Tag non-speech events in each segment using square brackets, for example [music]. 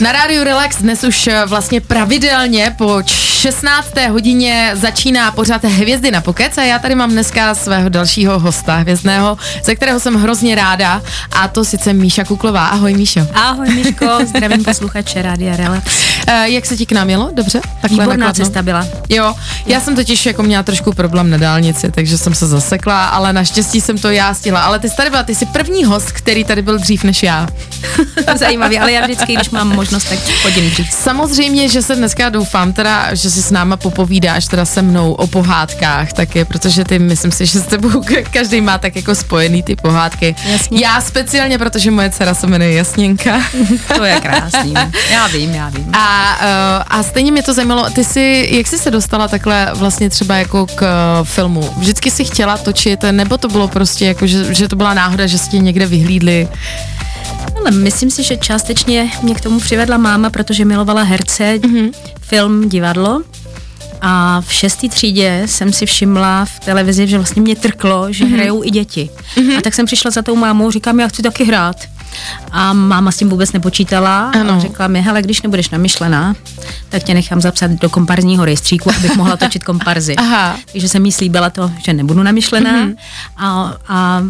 Na rádiu Relax dnes už eh, vlastně pravidelně po 16. hodině začíná pořád Hvězdy na pokec a já tady mám dneska svého dalšího hosta hvězdného, ze kterého jsem hrozně ráda a to sice Míša Kuklová. Ahoj Míšo. Ahoj Míško, [laughs] zdravím posluchače Rádia Relax. Uh, jak se ti k nám jelo? Dobře? Takhle Výborná nakladno? cesta byla. Jo, já jsem totiž jako měla trošku problém na dálnici, takže jsem se zasekla, ale naštěstí jsem to já stihla. Ale ty jsi tady byla, ty jsi první host, který tady byl dřív než já. [laughs] Zajímavý, ale já vždycky, když mám možnost, tak chodím dřív. Samozřejmě, že se dneska doufám teda, že si s náma popovídáš teda se mnou o pohádkách taky, protože ty myslím si, že s tebou [laughs] každý má tak jako spojený ty pohádky. Jasně. Já speciálně, protože moje dcera se jmenuje Jasněnka. [laughs] to je krásný. Já vím, já vím. A, uh, a stejně mě to zajímalo, ty jsi, jak jsi se dostala takhle vlastně třeba jako k uh, filmu? Vždycky si chtěla točit, nebo to bylo prostě jako, že, že to byla náhoda, že jsi někde vyhlídli? Ale myslím si, že částečně mě k tomu přivedla máma, protože milovala herce, mm-hmm. film, divadlo. A v šestý třídě jsem si všimla v televizi, že vlastně mě trklo, že mm-hmm. hrajou i děti. Mm-hmm. A tak jsem přišla za tou mámou, říkám, já chci taky hrát. A máma s tím vůbec nepočítala ano. a řekla mi, hele, když nebudeš namyšlená, tak tě nechám zapsat do komparzního rejstříku, abych mohla točit komparzy. [laughs] Aha. Takže jsem jí slíbila to, že nebudu namyšlená mm-hmm. a, a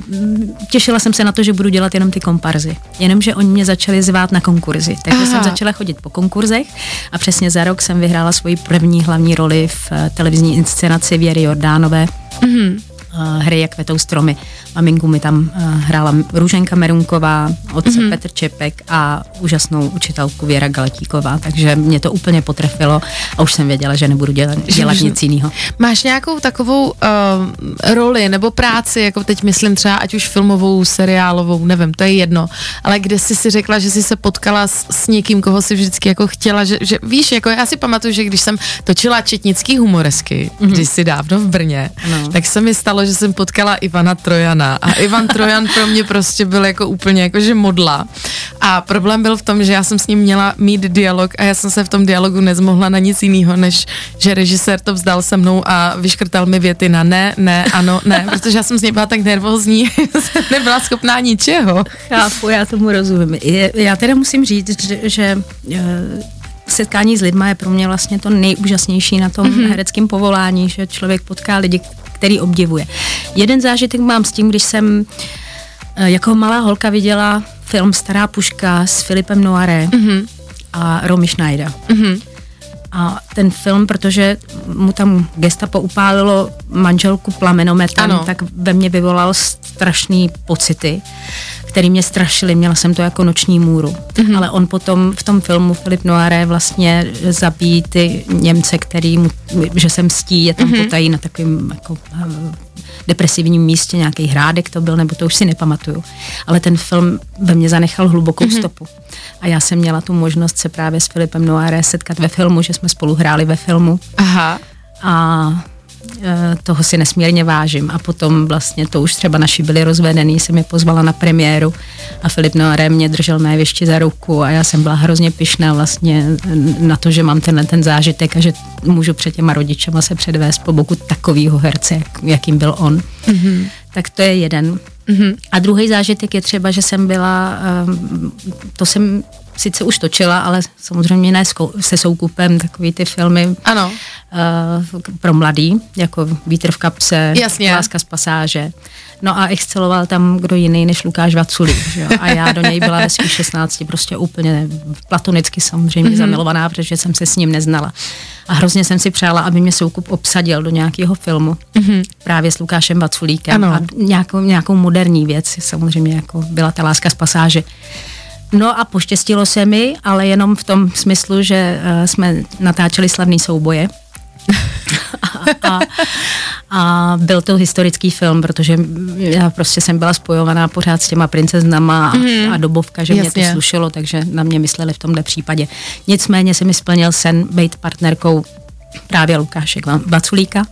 těšila jsem se na to, že budu dělat jenom ty komparzy. Jenomže oni mě začali zvát na konkurzy. Takže Aha. jsem začala chodit po konkurzech a přesně za rok jsem vyhrála svoji první hlavní roli v eh, televizní inscenaci Věry Jordánové. Mm-hmm hry Jak kvetou stromy. Maminku mi tam hrála Růženka Merunková, otce mm-hmm. Petr Čepek a úžasnou učitelku Věra Galetíková, takže mě to úplně potrefilo a už jsem věděla, že nebudu dělat, dělat nic jiného. Máš nějakou takovou uh, roli nebo práci, jako teď myslím třeba ať už filmovou, seriálovou, nevím, to je jedno, ale kde jsi si řekla, že jsi se potkala s, s někým, koho si vždycky jako chtěla, že, že víš, jako já si pamatuju, že když jsem točila četnický humoresky, mm-hmm. když si dávno v Brně, no. tak se mi stalo, že jsem potkala Ivana Trojana a Ivan Trojan pro mě prostě byl jako úplně jakože modla a problém byl v tom, že já jsem s ním měla mít dialog a já jsem se v tom dialogu nezmohla na nic jiného, než že režisér to vzdal se mnou a vyškrtal mi věty na ne, ne, ano, ne, protože já jsem z něj byla tak nervózní, [laughs] jsem nebyla schopná ničeho. Chápu, já tomu rozumím. Já teda musím říct, že, že eh, setkání s lidma je pro mě vlastně to nejúžasnější na tom mm-hmm. hereckém povolání, že člověk potká lidi, který obdivuje. Jeden zážitek mám s tím, když jsem eh, jako malá holka viděla film Stará puška s Filipem Noiré mm-hmm. a Romy Schneider. Mm-hmm. A ten film, protože mu tam gestapo upálilo manželku plamenometem, ano. tak ve mně vyvolal strašný pocity který mě strašily, měla jsem to jako noční můru. Mm-hmm. Ale on potom v tom filmu Filip Noiré vlastně zabíjí ty Němce, který mu, že se mstí, je tam mm-hmm. potají na takovým jako eh, depresivním místě, nějaký hrádek to byl, nebo to už si nepamatuju. Ale ten film ve mně zanechal hlubokou mm-hmm. stopu. A já jsem měla tu možnost se právě s Filipem Noiré setkat ve filmu, že jsme spolu hráli ve filmu. Aha. A toho si nesmírně vážím a potom vlastně to už třeba naši byli rozvedený, jsem je pozvala na premiéru a Filip Noiré mě držel mé za ruku a já jsem byla hrozně pyšná vlastně na to, že mám tenhle ten zážitek a že můžu před těma rodičema se předvést po boku takového herce, jak, jakým byl on. Mm-hmm. Tak to je jeden. Mm-hmm. A druhý zážitek je třeba, že jsem byla, um, to jsem sice už točila, ale samozřejmě ne se soukupem, takový ty filmy ano. Uh, pro mladý, jako Vítr v kapse, Jasně. Láska z pasáže. No a exceloval tam kdo jiný než Lukáš Vaculík. A já do něj byla ve svých 16 prostě úplně platonicky samozřejmě mm-hmm. zamilovaná, protože jsem se s ním neznala. A hrozně jsem si přála, aby mě Soukup obsadil do nějakého filmu mm-hmm. právě s Lukášem Vaculíkem ano. a nějakou, nějakou moderní věc, samozřejmě jako byla ta láska z pasáže. No a poštěstilo se mi, ale jenom v tom smyslu, že uh, jsme natáčeli slavný souboje. a, a, a byl to historický film, protože já prostě jsem byla spojovaná pořád s těma princeznama a, mm. a dobovka, že Jasně. mě to slušelo, takže na mě mysleli v tomhle případě. Nicméně se mi splnil sen být partnerkou právě Lukášek Vaculíka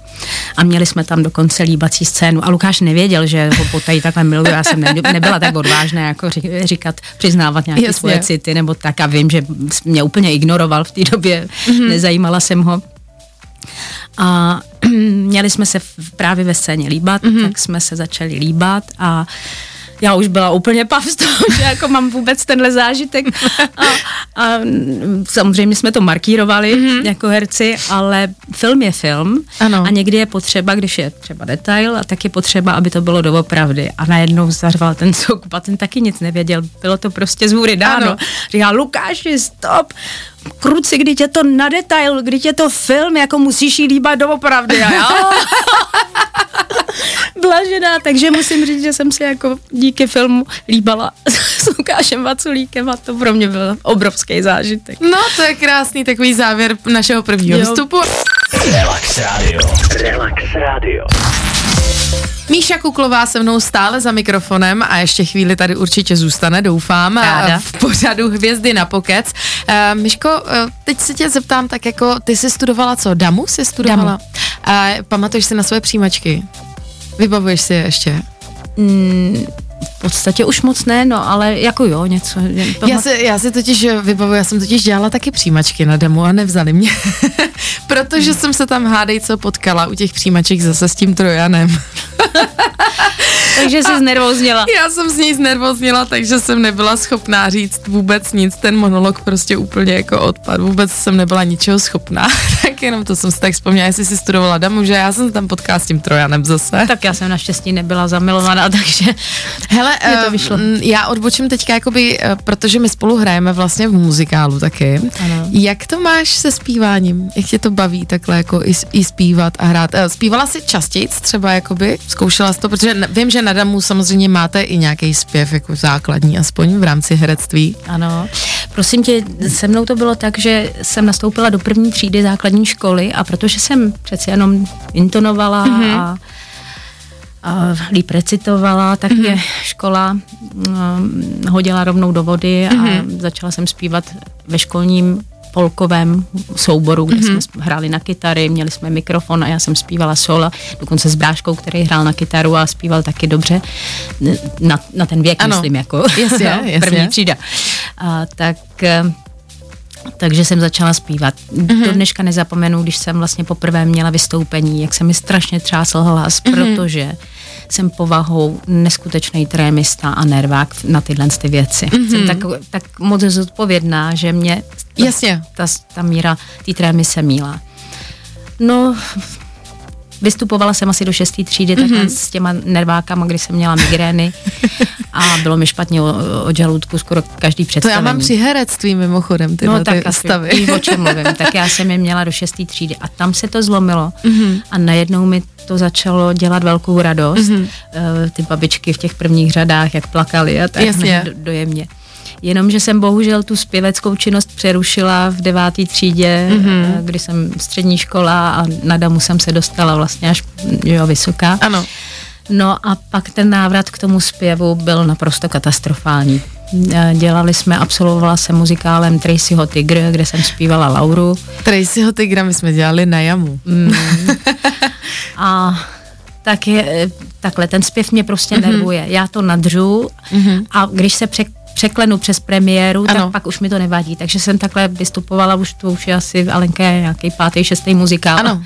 a měli jsme tam dokonce líbací scénu a Lukáš nevěděl, že ho potají takhle miluju, já jsem ne, nebyla tak odvážná jako říkat, přiznávat nějaké Jasně. svoje city nebo tak a vím, že mě úplně ignoroval v té době, mm-hmm. nezajímala jsem ho. A [clears throat] měli jsme se právě ve scéně líbat, mm-hmm. tak jsme se začali líbat a já už byla úplně pav z toho, že jako mám vůbec tenhle zážitek. A, a samozřejmě jsme to markírovali mm-hmm. jako herci, ale film je film ano. a někdy je potřeba, když je třeba detail, a tak je potřeba, aby to bylo doopravdy. A najednou zařval ten souk, a ten taky nic nevěděl. Bylo to prostě z hůry dáno. Říká, Lukáši, stop, kruci, kdy tě to na detail, kdy tě to film, jako musíš jí líbat doopravdy. A já, [laughs] blažená, takže musím říct, že jsem si jako díky filmu líbala s Lukášem Vaculíkem a to pro mě byl obrovský zážitek. No, to je krásný takový závěr našeho prvního jo. vstupu. Relax Radio. Relax Radio. Míša Kuklová se mnou stále za mikrofonem a ještě chvíli tady určitě zůstane, doufám, Ráda. v pořadu Hvězdy na pokec. Uh, Miško, uh, teď se tě zeptám tak jako, ty jsi studovala co? Damu jsi studovala? Damu. Uh, pamatuješ si na své přijímačky? Vybavuješ si je ještě? Mm, v podstatě už moc ne, no, ale jako jo, něco. Já si, já si totiž vybavuji, já jsem totiž dělala taky přijímačky na demo a nevzali mě, [laughs] protože jsem se tam hádej co potkala u těch přijímaček zase s tím Trojanem. [laughs] takže jsi znervozněla. Já jsem z něj znervozněla, takže jsem nebyla schopná říct vůbec nic. Ten monolog prostě úplně jako odpad. Vůbec jsem nebyla ničeho schopná. [laughs] tak jenom to jsem si tak vzpomněla, jestli si studovala damu, že já jsem tam potkala s tím Trojanem zase. Tak já jsem naštěstí nebyla zamilovaná, [laughs] takže Hele, to eh, vyšlo. já odbočím teďka, jakoby, eh, protože my spolu hrajeme vlastně v muzikálu taky. Ano. Jak to máš se zpíváním? Jak tě to baví takhle jako i, i zpívat a hrát? Eh, zpívala jsi častěji třeba, jakoby? Zkoušela jsi to? Protože vím, že na Damu samozřejmě máte i nějaký zpěv jako základní, aspoň v rámci herectví. Ano. Prosím tě, se mnou to bylo tak, že jsem nastoupila do první třídy základní školy a protože jsem přeci jenom intonovala mm-hmm. a a líp recitovala, tak mm-hmm. mě škola um, hodila rovnou do vody a mm-hmm. začala jsem zpívat ve školním polkovém souboru, kde mm-hmm. jsme hráli na kytary, měli jsme mikrofon a já jsem zpívala sola, dokonce s bráškou, který hrál na kytaru a zpíval taky dobře, na, na ten věk, ano. myslím, jako jasně, [laughs] jasně. první třída. A, tak takže jsem začala zpívat. Mm-hmm. Do dneška nezapomenu, když jsem vlastně poprvé měla vystoupení, jak se mi strašně třásl hlas, mm-hmm. protože jsem povahou neskutečný trémista a nervák na tyhle ty věci. Mm-hmm. Jsem tak, tak moc zodpovědná, že mě ta, Jasně. ta, ta míra té trémy se míla. No, vystupovala jsem asi do šesté třídy, mm-hmm. tak s těma nervákama, kdy jsem měla migrény a bylo mi špatně od žaludku skoro každý představení. To já mám při herectví mimochodem tyhle no, tak ty stavy. Víš, o čem mluvím. [laughs] Tak já jsem je měla do šesté třídy a tam se to zlomilo mm-hmm. a najednou mi to začalo dělat velkou radost. Mm-hmm. Ty babičky v těch prvních řadách, jak plakali a tak Jasně. Do, dojemně. Jenomže jsem bohužel tu zpěveckou činnost přerušila v deváté třídě, mm-hmm. kdy jsem střední škola a na damu jsem se dostala vlastně až jo, vysoká. Ano. No a pak ten návrat k tomu zpěvu byl naprosto katastrofální. Eh, dělali jsme, absolvovala jsem muzikálem Tracyho Tigr, kde jsem zpívala Lauru. Tracyho Tigra my jsme dělali na jamu. Mm. [laughs] a tak je, eh, takhle, ten zpěv mě prostě mm-hmm. nervuje. Já to nadřu mm-hmm. a když se přek, překlenu přes premiéru, ano. tak pak už mi to nevadí. Takže jsem takhle vystupovala, už to už je asi Alenka je nějaký pátý, šestý muzikál. Ano.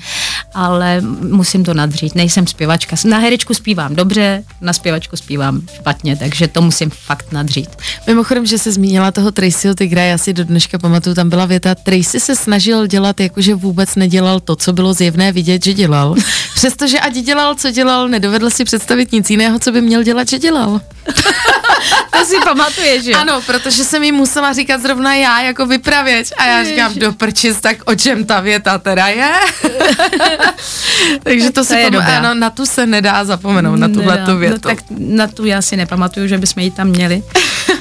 Ale musím to nadřít. Nejsem zpěvačka. Na herečku zpívám dobře, na zpěvačku zpívám špatně, takže to musím fakt nadřít. Mimochodem, že se zmínila toho Tracyho Tigra, já si do dneška pamatuju, tam byla věta, Tracy se snažil dělat, jakože vůbec nedělal to, co bylo zjevné vidět, že dělal. [laughs] Přestože ať dělal, co dělal, nedovedl si představit nic jiného, co by měl dělat, že dělal. [laughs] [laughs] to si pamatuješ, jo? Ano, protože jsem jí musela říkat zrovna já jako vypravěč a já říkám, do prčis, tak o čem ta věta teda je? [laughs] Takže to, to si pam- ano, na tu se nedá zapomenout, na tuhle tu no, větu. No, tak na tu já si nepamatuju, že bychom ji tam měli.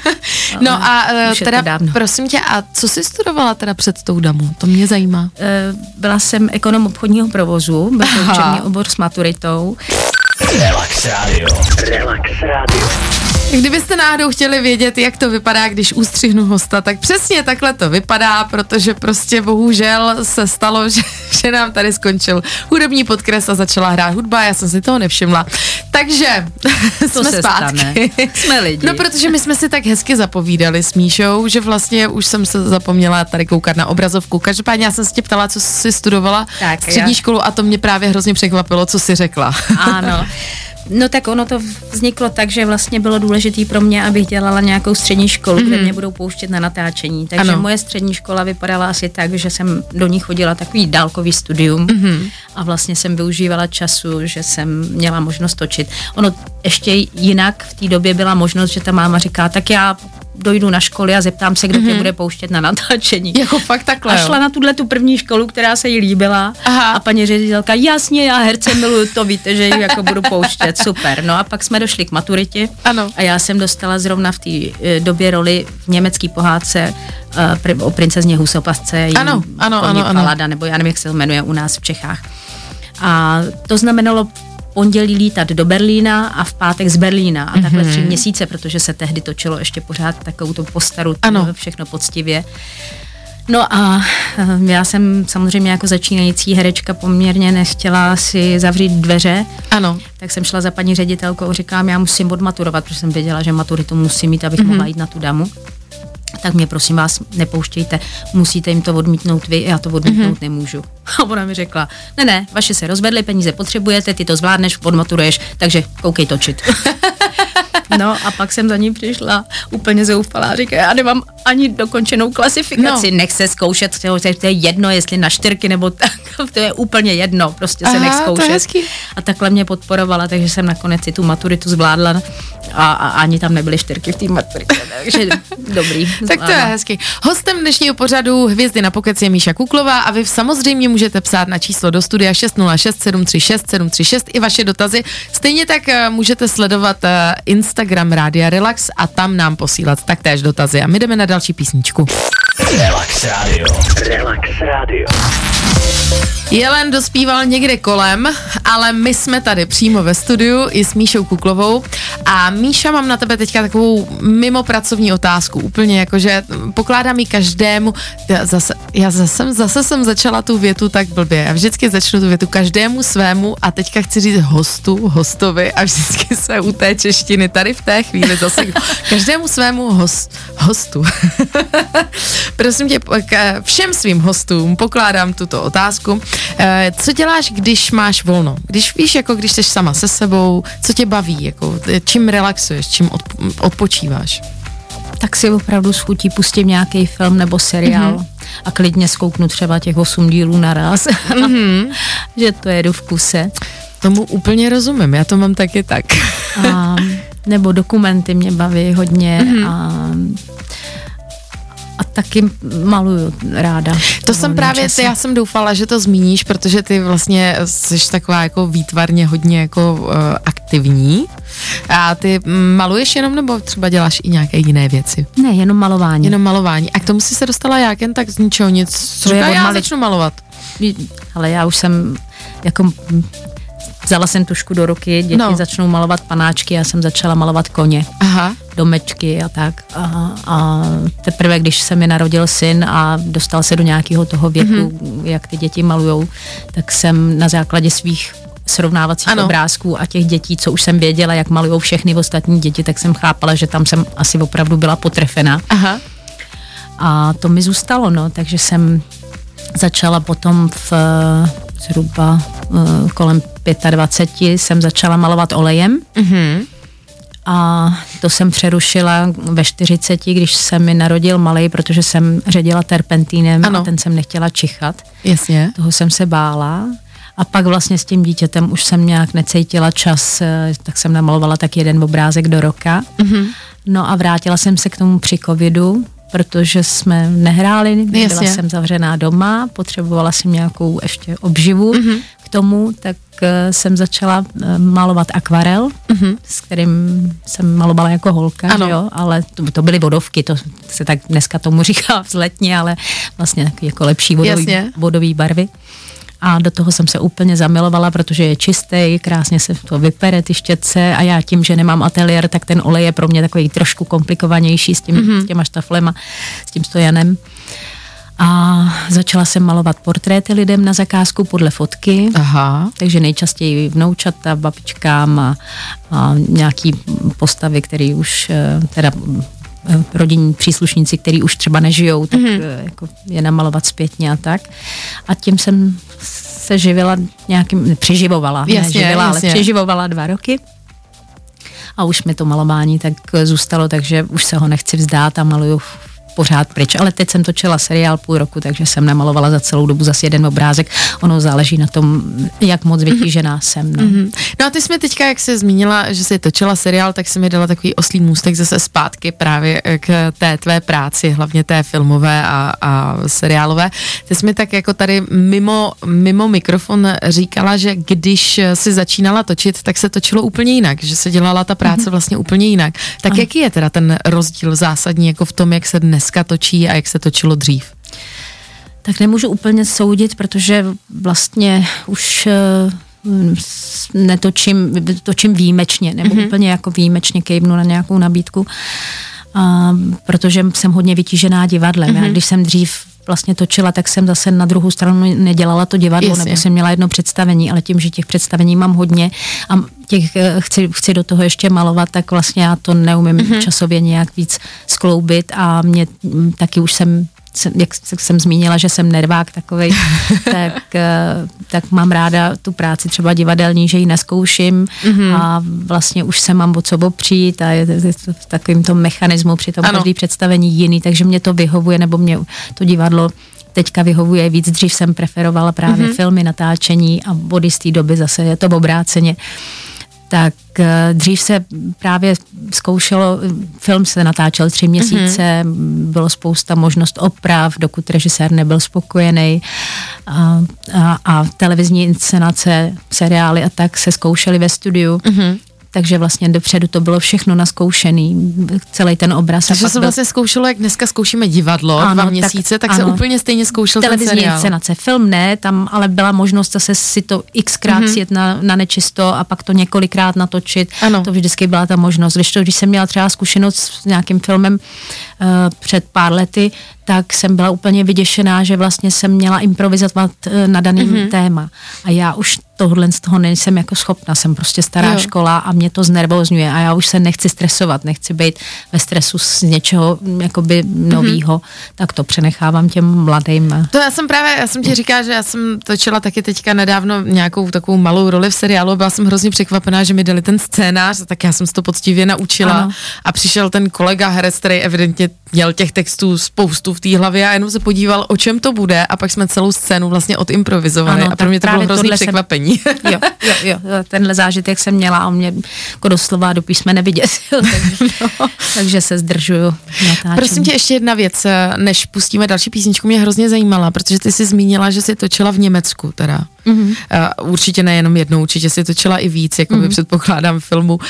[laughs] no a uh, teda prosím tě, a co jsi studovala teda před tou damu? To mě zajímá. Uh, byla jsem ekonom obchodního provozu, byl to učební obor s maturitou. Relax Radio. Relax Radio. Kdybyste náhodou chtěli vědět, jak to vypadá, když ustřihnu hosta, tak přesně takhle to vypadá, protože prostě bohužel se stalo, [laughs] že, že nám tady skončil hudební podkres a začala hrát hudba, já jsem si toho nevšimla. Takže [laughs] To jsme se zpátky. stane. Jsme lidi. No, protože my jsme si tak hezky zapovídali s Míšou, že vlastně už jsem se zapomněla tady koukat na obrazovku. Každopádně já jsem se tě ptala, co jsi studovala Tak, střední já- školu a to mě právě hrozně překvapilo, co jsi řekla. Ano. [laughs] No tak ono to vzniklo tak, že vlastně bylo důležité pro mě, abych dělala nějakou střední školu, mm-hmm. kde mě budou pouštět na natáčení. Takže Ano. ano. moje střední škola vypadala asi tak, že jsem do ní chodila takový dálkový studium mm-hmm. a vlastně jsem využívala času, že jsem měla možnost točit. Ono ještě jinak v té době byla možnost, že ta máma říká, tak já dojdu na školy a zeptám se, kdo mm-hmm. tě bude pouštět na natáčení. jako fakt takhle, A jo. šla na tuhle tu první školu, která se jí líbila. Aha. A paní ředitelka, jasně, já herce miluju, to víte, že ji jako budu pouštět, super. No a pak jsme došli k maturitě. Ano. A já jsem dostala zrovna v té eh, době roli v německé pohádce pr- o princezně Husopasce. Ano, ano, ano, ano. Falada, nebo já nevím, jak se to jmenuje u nás v Čechách. A to znamenalo pondělí lítat do Berlína a v pátek z Berlína a takhle tři měsíce, protože se tehdy točilo ještě pořád takovou tu postaru, Ano. všechno poctivě. No a eh, já jsem samozřejmě jako začínající herečka poměrně nechtěla si zavřít dveře, Ano. tak jsem šla za paní ředitelkou, říkám, já musím odmaturovat, protože jsem věděla, že maturitu musím mít, abych mm-hmm. mohla jít na tu damu. Tak mě prosím vás nepouštějte, musíte jim to odmítnout vy, já to odmítnout mm-hmm. nemůžu. [laughs] A ona mi řekla, ne, ne, vaše se rozvedly, peníze potřebujete, ty to zvládneš, odmaturuješ, takže koukej točit. [laughs] No a pak jsem za ní přišla úplně zoufalá, říká, já nemám ani dokončenou klasifikaci, No. nech se zkoušet, to je, to je jedno, jestli na čtyřky nebo tak, [laughs] to je úplně jedno, prostě se Aha, nech to je zkoušet. hezký. A takhle mě podporovala, takže jsem nakonec si tu maturitu zvládla a, a ani tam nebyly čtyřky v té maturitě, [laughs] takže dobrý. Tak to je hezky. Hostem dnešního pořadu Hvězdy na pokec je Míša Kuklová a vy samozřejmě můžete psát na číslo do studia 606 736 736 i vaše dotazy. Stejně tak eh, můžete sledovat eh, Instagram Rádia Relax a tam nám posílat taktéž dotazy. A my jdeme na další písničku. Relax Radio. Relax Radio. Jelen dospíval někde kolem, ale my jsme tady přímo ve studiu i s Míšou Kuklovou a Míša, mám na tebe teďka takovou mimo pracovní otázku, úplně jakože pokládám ji každému, já zase, já zase, zase jsem začala tu větu tak blbě, já vždycky začnu tu větu každému svému a teďka chci říct hostu, hostovi a vždycky se u té češtiny tady v té chvíli zase [laughs] každému svému host, hostu. [laughs] Prosím tě, všem svým hostům pokládám tuto otázku. Eh, Co děláš, když máš volno? Když víš, jako když jsi sama se sebou, co tě baví, jako eh, čím relaxuješ, čím odp- odpočíváš? Tak si opravdu s chutí pustím nějaký film nebo seriál mm-hmm. a klidně zkouknu třeba těch osm dílů naraz, mm-hmm. [laughs] že to jedu v kuse. Tomu úplně rozumím, já to mám taky tak. A, nebo dokumenty mě baví hodně Mhm. mm-hmm. a, a taky maluju ráda. To jsem právě, čase. já jsem doufala, že to zmíníš, protože ty vlastně jsi taková jako výtvarně hodně jako uh, aktivní. A ty mm, maluješ jenom nebo třeba děláš i nějaké jiné věci? Ne, jenom malování. Jenom malování. A k tomu si se dostala jak jen tak z ničeho nic. Říká, od já mali- začnu malovat. Ale já už jsem jako vzala jsem tušku do ruky, děti No. no. začnou malovat panáčky, já jsem začala malovat koně, Aha. domečky a tak. A, a teprve, když se mi narodil syn a dostal se do nějakého toho věku, mm-hmm. jak ty děti malujou, tak jsem na základě svých srovnávacích Ano. obrázků a těch dětí, co už jsem věděla, jak malujou všechny ostatní děti, tak jsem chápala, že tam jsem asi opravdu byla potrefena. Aha. A to mi zůstalo, no, takže jsem začala potom v zhruba eh, kolem 25 jsem začala malovat olejem Mhm. a to jsem přerušila ve 40, když se mi narodil malej, protože jsem ředila terpentínem Ano. a ten jsem nechtěla čichat. Jasně. Toho jsem se bála. A pak vlastně s tím dítětem už jsem nějak necítila čas, eh, tak jsem namalovala tak jeden obrázek do roka. Mm-hmm. No a vrátila jsem se k tomu při covidu, protože jsme nehráli, byla Jasně. jsem zavřená doma, potřebovala jsem nějakou ještě obživu mm-hmm. Tomu, tak eh, jsem začala eh, malovat akvarel, mm-hmm. s kterým jsem malovala jako holka, Ano. jo? ale to, to byly vodovky, to se tak dneska tomu [laughs] říká vzletně, ale vlastně jako lepší vodový, Jasně. vodový barvy. a do toho jsem se úplně zamilovala, protože je čistý, krásně se to vypere, ty štětce a já tím, že nemám ateliér, tak ten olej je pro mě takový trošku komplikovanější s, tím, mm-hmm. s těma štaflema, s tím stojanem. A začala jsem malovat portréty lidem na zakázku podle fotky. Aha. Takže nejčastěji vnoučata, babičkám a, a nějaký postavy, které už eh, teda eh, rodinní příslušníci, kteří už třeba nežijou, tak mm-hmm. jako je namalovat zpětně a tak. A tím jsem se živila nějakým, přeživovala, jasně, ne živila, jasně. ale přeživovala dva roky. A už mi to malování tak zůstalo, takže už se ho nechci vzdát a maluju pořád pryč. Ale teď jsem točila seriál půl roku, takže jsem nemalovala za celou dobu zase jeden obrázek. Ono záleží na tom, jak moc vytížená mm-hmm. jsem. No. Mm-hmm. no a ty jsme teďka, jak se zmínila, že jsi točila seriál, tak se mi dala takový oslý můstek zase zpátky právě k té tvé práci, hlavně té filmové a, a seriálové. Ty jsi mi tak jako tady mimo, mimo mikrofon říkala, že když si začínala točit, tak se točilo úplně jinak, že se dělala ta práce mm-hmm. vlastně úplně jinak. Tak ano. jaký je teda ten rozdíl zásadní jako v tom, jak se dnes dneska točí a jak se točilo dřív? Tak nemůžu úplně soudit, protože vlastně už eh, netočím, točím výjimečně, nebo mm-hmm. úplně jako výjimečně kejvnu na nějakou nabídku, a, protože jsem hodně vytížená divadlem. Mm-hmm. Já, když jsem dřív vlastně točila, tak jsem zase na druhou stranu nedělala to divadlo, Jasně. nebo jsem měla jedno představení, ale tím, že těch představení mám hodně a těch eh, chci, chci do toho ještě malovat, tak vlastně já to neumím mm-hmm. časově nějak víc skloubit a mě taky už jsem jak jsem zmínila, že jsem nervák takový, [laughs] tak, eh, tak mám ráda tu práci třeba divadelní, že ji neskouším mm-hmm. a vlastně už se mám o co opřít a je v takovým tom mechanismu při tom každý představení jiný, takže mě to vyhovuje, nebo mě to divadlo teďka vyhovuje víc. Dřív jsem preferovala právě mm-hmm. filmy, natáčení a od té doby zase je to obráceně tak eh, dřív se právě zkoušelo, film se natáčel tři měsíce, mm-hmm. bylo spousta možnost oprav, dokud režisér nebyl spokojený a, a, a televizní inscenace, seriály a tak se zkoušely ve studiu. Mm-hmm takže vlastně dopředu to bylo všechno naskoušený, celý ten obraz. Takže se vlastně zkoušelo, jak dneska zkoušíme divadlo ano, dva měsíce, tak, tak se úplně stejně zkoušel Televizní ten inscenace, film ne, tam ale byla možnost zase si to xkrát mm-hmm. sjet na, na nečisto a pak to několikrát natočit. Ano. To vždycky byla ta možnost. Když to, když jsem měla třeba zkušenost s nějakým filmem uh, před pár lety, tak jsem byla úplně vyděšená, že vlastně jsem měla improvizovat eh, na daným mm-hmm. téma. A já už tohle z toho nejsem jako schopna, jsem prostě stará jo. škola a mě to znervozňuje a já už se nechci stresovat, nechci být ve stresu z něčeho jakoby novýho, mm-hmm. tak to přenechávám těm mladým. To já jsem právě, já jsem ti říkala, že já jsem točila taky teďka nedávno nějakou takovou malou roli v seriálu, byla jsem hrozně překvapená, že mi dali ten scénář, tak já jsem se to poctivě naučila ano. a přišel ten kolega herec, který evidentně měl těch textů spoustu v té hlavě a jenom se podíval, o čem to bude a pak jsme celou scénu vlastně odimprovizovali ano, a pro mě to bylo hrozný překvapení. Jsem, jo, jo, jo, tenhle zážitek jsem měla a mě jako doslova do písme nevyděsil, [laughs] takže, [laughs] no. takže se zdržuju. Natáčení. Prosím tě ještě jedna věc, než pustíme další písničku, mě hrozně zajímala, protože ty jsi zmínila, že jsi točila v Německu teda. Mm-hmm. Uh, určitě nejenom jednou, určitě si točila i víc, jako mm-hmm. předpokládám filmu. Uh,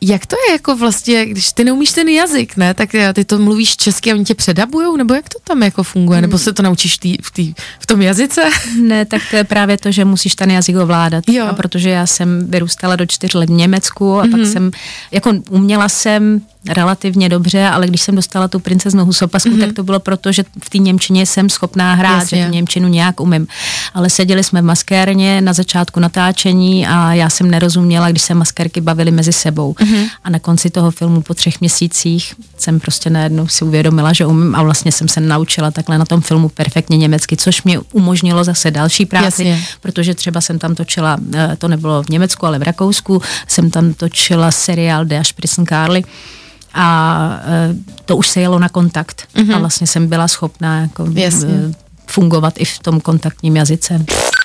jak to je jako vlastně, když ty neumíš ten jazyk, ne, tak ty to mluvíš česky a oni tě předabujou, nebo jak to tam jako funguje, nebo se to naučíš tý, v, tý, v tom jazyce? [laughs] Ne, tak to je právě to, že musíš ten jazyk ovládat. Jo. A protože já jsem vyrůstala do čtyř let v Německu a mm-hmm. pak mhm. jsem, jako uměla jsem relativně dobře, ale když jsem dostala tu princeznu Husopasku, mm-hmm. tak to bylo proto, že v té Němčině jsem schopná hrát, Jasně. že tu Němčinu nějak umím. Ale seděli jsme maskérně na začátku natáčení a já jsem nerozuměla, když se maskérky bavily mezi sebou. Mm-hmm. A na konci toho filmu po třech měsících jsem prostě najednou si uvědomila, že umím a vlastně jsem se naučila takhle na tom filmu perfektně německy, což mě umožnilo zase další práci, Jasně. protože třeba jsem tam točila, eh, to nebylo v Německu, ale v Rakousku, jsem tam točila seriál Der Spritzen Carly, a e, to už se jelo na kontakt mm-hmm. a vlastně jsem byla schopná jako Jasně. fungovat i v tom kontaktním jazyce.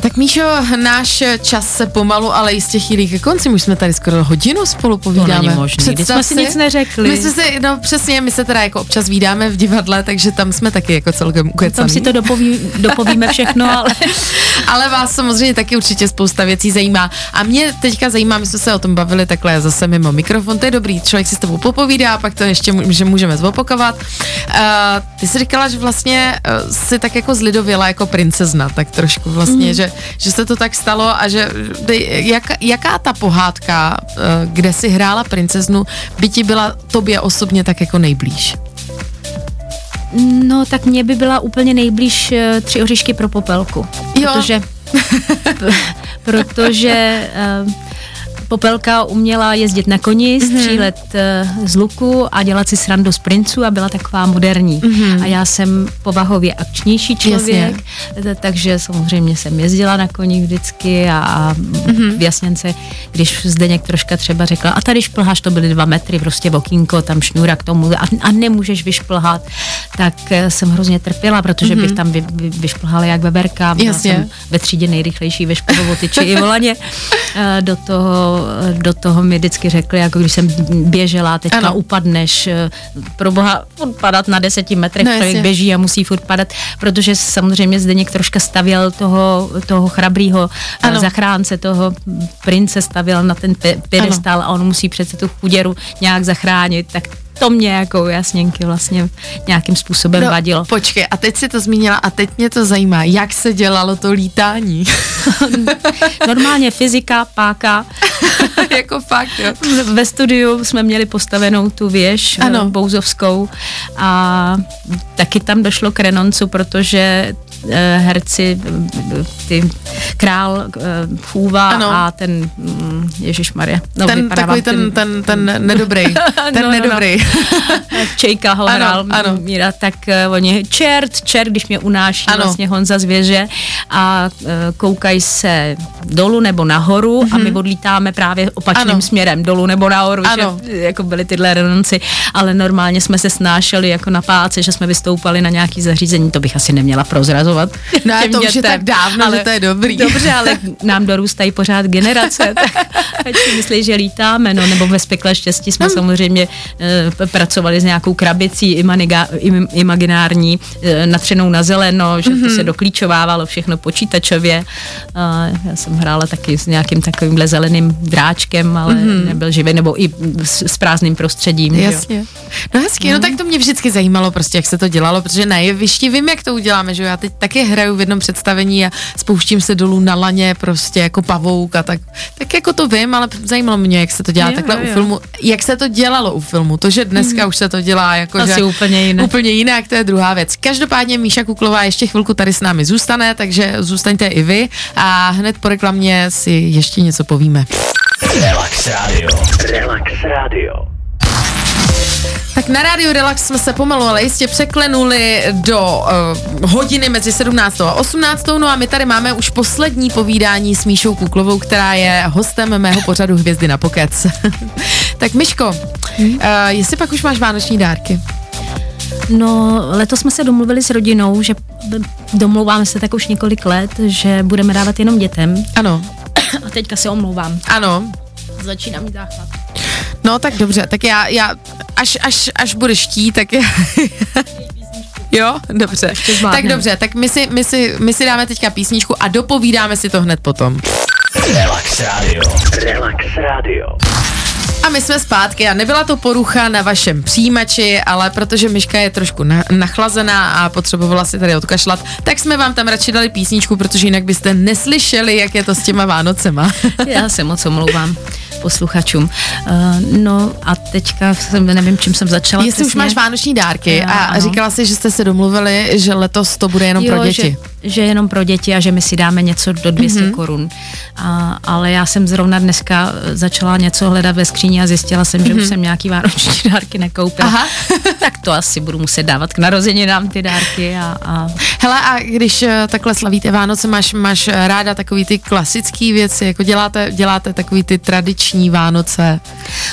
Tak Míšo, náš čas se pomalu, ale jistě chýlí ke konci. Už jsme tady skoro hodinu spolu povídáme. To není možný, jsme si nic neřekli. My jsme si, no přesně, my se teda jako občas vídáme v divadle, takže tam jsme taky jako celkem ukecaný. Tam si to dopoví, dopovíme všechno, [laughs] ale... ale vás samozřejmě taky určitě spousta věcí zajímá. A mě teďka zajímá, my jsme se o tom bavili takhle zase mimo mikrofon, to je dobrý, člověk si s tebou popovídá, pak to ještě že můžeme zopakovat. Uh, ty jsi říkala, že vlastně uh, si tak jako zlidověla jako princezna, tak trošku vlastně, mm. že že se to tak stalo a že jak, jaká ta pohádka, eh, kde si hrála princeznu, by ti byla tobě osobně tak jako nejblíž? No, tak mě by byla úplně nejblíž eh, tři oříšky pro popelku. Jo. Protože, [laughs] protože uh, Popelka uměla jezdit na koni, mhm. střílet mm-hmm. z luku a dělat si srandu z princů a byla taková moderní. Mm-hmm. A já jsem povahově akčnější člověk, Jasně. takže samozřejmě jsem jezdila na koni vždycky a, a mm-hmm. v Jasněnce, když Zdeněk troška třeba řekla, a tady šplháš, to byly dva metry, prostě okýnko, tam šňůra k tomu a, a nemůžeš vyšplhat, tak eh, jsem hrozně trpěla, protože mm-hmm. bych tam vy, vy, vyšplhala jak veberka. Byla Jasně. jsem ve třídě nejrychlejší ve šplhovotyči i volaně. [laughs] Eh, do toho do toho mi vždycky řekli, jako když jsem běžela, teďka ano. upadneš, eh, pro boha padat na deseti metrech, no, člověk běží a musí furt padat, protože samozřejmě Zdeněk troška stavěl toho, toho chrabrýho eh, ano. zachránce, toho prince stavěl na ten pedestal a on musí přece tu chuděru nějak zachránit, tak to mě jako jasněnky vlastně nějakým způsobem no, vadilo. Počkej, a teď si to zmínila a teď mě to zajímá, jak se dělalo to lítání? [laughs] Normálně fyzika, páka. [laughs] jako fakt, jo. Ve studiu jsme měli postavenou tu věž ano. bouzovskou a taky tam došlo k renoncu, protože Eh, herci, ty král Fůva eh, a ten mm, Ježíš Maria. No, ten takový ten, ten, ten nedobrý. [laughs] ten no, nedobrý. No, [laughs] no. Čejka ho hrál ano, ano. Míra, tak uh, oni čert, čert, když mě unáší ano. vlastně Honza zvěře a uh, koukají se dolů nebo nahoru mm-hmm. a my mhm. odlítáme právě opačným ano. směrem, dolů nebo nahoru, ano. že jako byly tyhle renonci, ale normálně jsme se snášeli jako na páce, že jsme vystoupali na nějaký zařízení, to bych asi neměla prozrazovat ukazovat. [laughs] No a to už je tak dávno, ale, že to je dobrý. Dobře, ale [laughs] nám dorůstají pořád generace, [laughs] tak ať si myslí, že lítáme, no, nebo ve spekle štěstí jsme hmm. samozřejmě e, pracovali s nějakou krabicí imaniga, im, imaginární, e, natřenou na zeleno, že mm-hmm. to mhm. se doklíčovávalo všechno počítačově. A já jsem hrála taky s nějakým takovýmhle zeleným dráčkem, ale mm-hmm. nebyl živý, nebo i s, s prázdným prostředím. Jasně. Jo. No hezky, no. no tak to mě vždycky zajímalo prostě, jak se to dělalo, protože na jevišti vím, jak to uděláme, že já teď taky hraju v jednom představení a spouštím se dolů na laně prostě jako pavouk a tak, tak jako to vím, ale zajímalo mě, jak se to dělá jo, takhle jo, jo. u filmu. Jak se to dělalo u filmu? To, že dneska mm. už se to dělá jako Asi že úplně jinak. Úplně jinak, to je druhá věc. Každopádně Míša Kuklová ještě chvilku tady s námi zůstane, takže zůstaňte i vy a hned po reklamě si ještě něco povíme. Relax Radio. Relax Radio. Tak na rádiu Relax jsme se pomalu, ale jistě překlenuli do uh, hodiny mezi 17. a 18. No a my tady máme už poslední povídání s Míšou Kuklovou, která je hostem mého pořadu Hvězdy na pokec. [laughs] tak Myško, hmm? uh, jestli pak už máš vánoční dárky? No, letos jsme se domluvili s rodinou, že domlouváme se tak už několik let, že budeme dávat jenom dětem. Ano. A teďka se omlouvám. Ano. Začínám mít záchvat. No tak dobře, tak já, já až, až, až budeš chtít, tak já... Jo, dobře. Tak dobře, tak my si, my, si, my si dáme teďka písničku a dopovídáme si to hned potom. Relax Radio. Relax Radio. A my jsme zpátky a nebyla to porucha na vašem přijímači, ale protože Myška je trošku na, nachlazená a potřebovala si tady odkašlat, tak jsme vám tam radši dali písničku, protože jinak byste neslyšeli, jak je to s těma Vánocema. Já se moc omlouvám posluchačům. Uh, no a teďka jsem, nevím, čím jsem začala. Jestli přesně. už máš vánoční dárky a, a říkala si, že jste se domluvili, že letos to bude jenom jo, pro děti. Že, že jenom pro děti a že my si dáme něco do 200 mm-hmm. korun. A, ale já jsem zrovna dneska začala něco hledat ve skříni a zjistila jsem, že mm-hmm. už mhm. jsem nějaký vánoční [laughs] dárky nekoupila. Aha. [laughs] tak to asi budu muset dávat k narozeninám ty dárky. A, a... Hele, a když eh, takhle slavíte Vánoce, máš, máš ráda takový ty klasické věci, jako děláte, děláte takový ty tradiční Vánoce?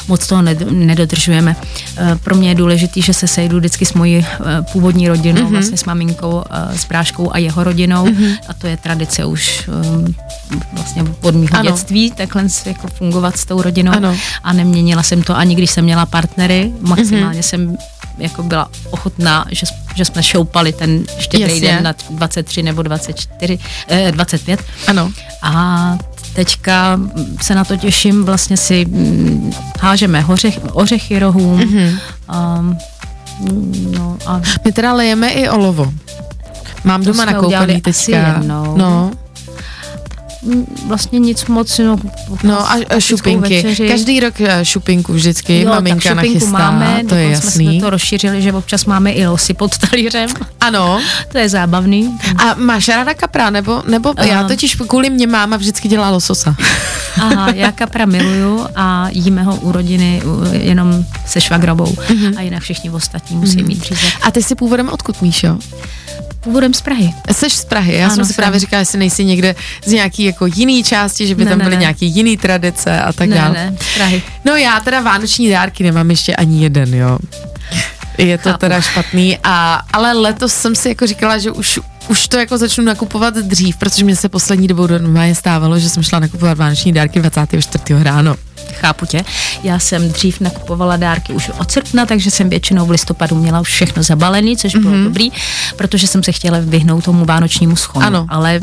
Moc toho nedodržujeme. Eh, pro mě je důležité, že se sejdu vždycky s mojí eh, původní rodinou, mm-hmm. vlastně s maminkou, s bráškou a jeho rodinou rodinou mm-hmm. a to je tradice už um, vlastně od mého dětství, takhle jako fungovat s tou rodinou ano. a neměnila jsem to ani když jsem měla partnery, maximálně mm-hmm. jsem jako byla ochotná, že, že jsme šoupali ten štědrý den na 23 nebo 24, eh, 25. Ano. A teďka se na to těším, vlastně si hm, hážeme hořech, ořechy rohům. Mm-hmm. Um, no a... My teda lejeme i olovo. Mám to doma nakoupený teďka. No, vlastně nic moc. No, no a, a šupinky. Večeři. Každý rok eh, šupinku vždycky jo, maminka tak nachystá, máme, to je jasný. jsme to rozšířili, že občas máme i losy pod talířem. Ano. [laughs] to je zábavný. A máš ráda kapra, nebo, nebo uh, já totiž kvůli mě máma vždycky dělá lososa. [laughs] Aha, já kapra miluju a jíme ho u rodiny jenom se švagrobou uh-huh. a jinak všichni ostatní musí uh-huh. mít řízek. A ty jsi původem odkud, Míšo? Původem z Prahy. Jsi z Prahy, já ano, jsem si jsem. právě říkala, jestli nejsi někde z nějaký jako jiný části, že by ne, tam byly ne. nějaký jiný tradice a tak dále. Ne, z Prahy. No já teda vánoční dárky nemám ještě ani jeden, jo. Je to Chápu. teda špatný, a, ale letos jsem si jako říkala, že už, už to jako začnu nakupovat dřív, protože mě se poslední dobou je stávalo, že jsem šla nakupovat vánoční dárky 24. ráno chápu tě. Já jsem dřív nakupovala dárky už od srpna, takže jsem většinou v listopadu měla už všechno zabalené, což bylo mm-hmm. dobrý, protože jsem se chtěla vyhnout tomu vánočnímu schonu. Ano. Ale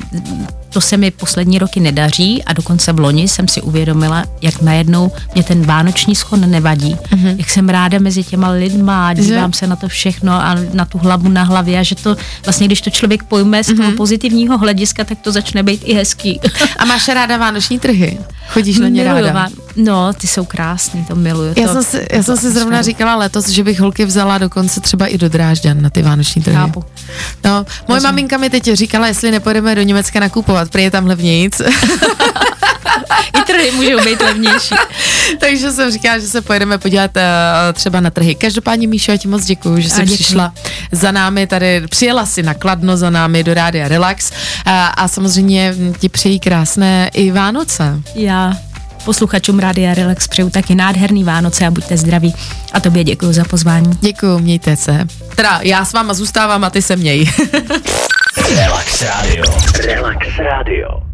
to se mi poslední roky nedaří a dokonce v loni jsem si uvědomila, jak najednou mě ten vánoční schon nevadí. Mm-hmm. Jak jsem ráda mezi těma lidma, dívám že? se na to všechno a na tu hlavu na hlavě a že to vlastně, když to člověk pojme z toho mm-hmm. pozitivního hlediska, tak to začne být i hezký. A máš ráda vánoční trhy? Chodíš na ně ráda? No, ty jsou krásný, to miluju. Já to, jsem si, já jsem si zrovna říkala letos, že bych holky vzala dokonce třeba i do Drážďan na ty vánoční trhy. Chápu. No, moje Rozumím. maminka mi teď říkala, jestli nepojedeme do Německa nakupovat, prý je tam levnějc. [laughs] I trhy můžou být levnější. [laughs] Takže jsem říkala, že se pojedeme podívat uh, třeba na trhy. Každopádně, Míšo, já ti moc děkuji, že jsi přišla za námi tady, přijela si na Kladno za námi do Rádia Relax uh, a samozřejmě ti přeji krásné i Vánoce. Já posluchačům Rádia Relax přeju taky nádherný Vánoce a buďte zdraví. A tobě děkuji za pozvání. Děkuji, mějte se. Teda já s váma zůstávám a ty se měj. [laughs] Relax Radio. Relax Radio.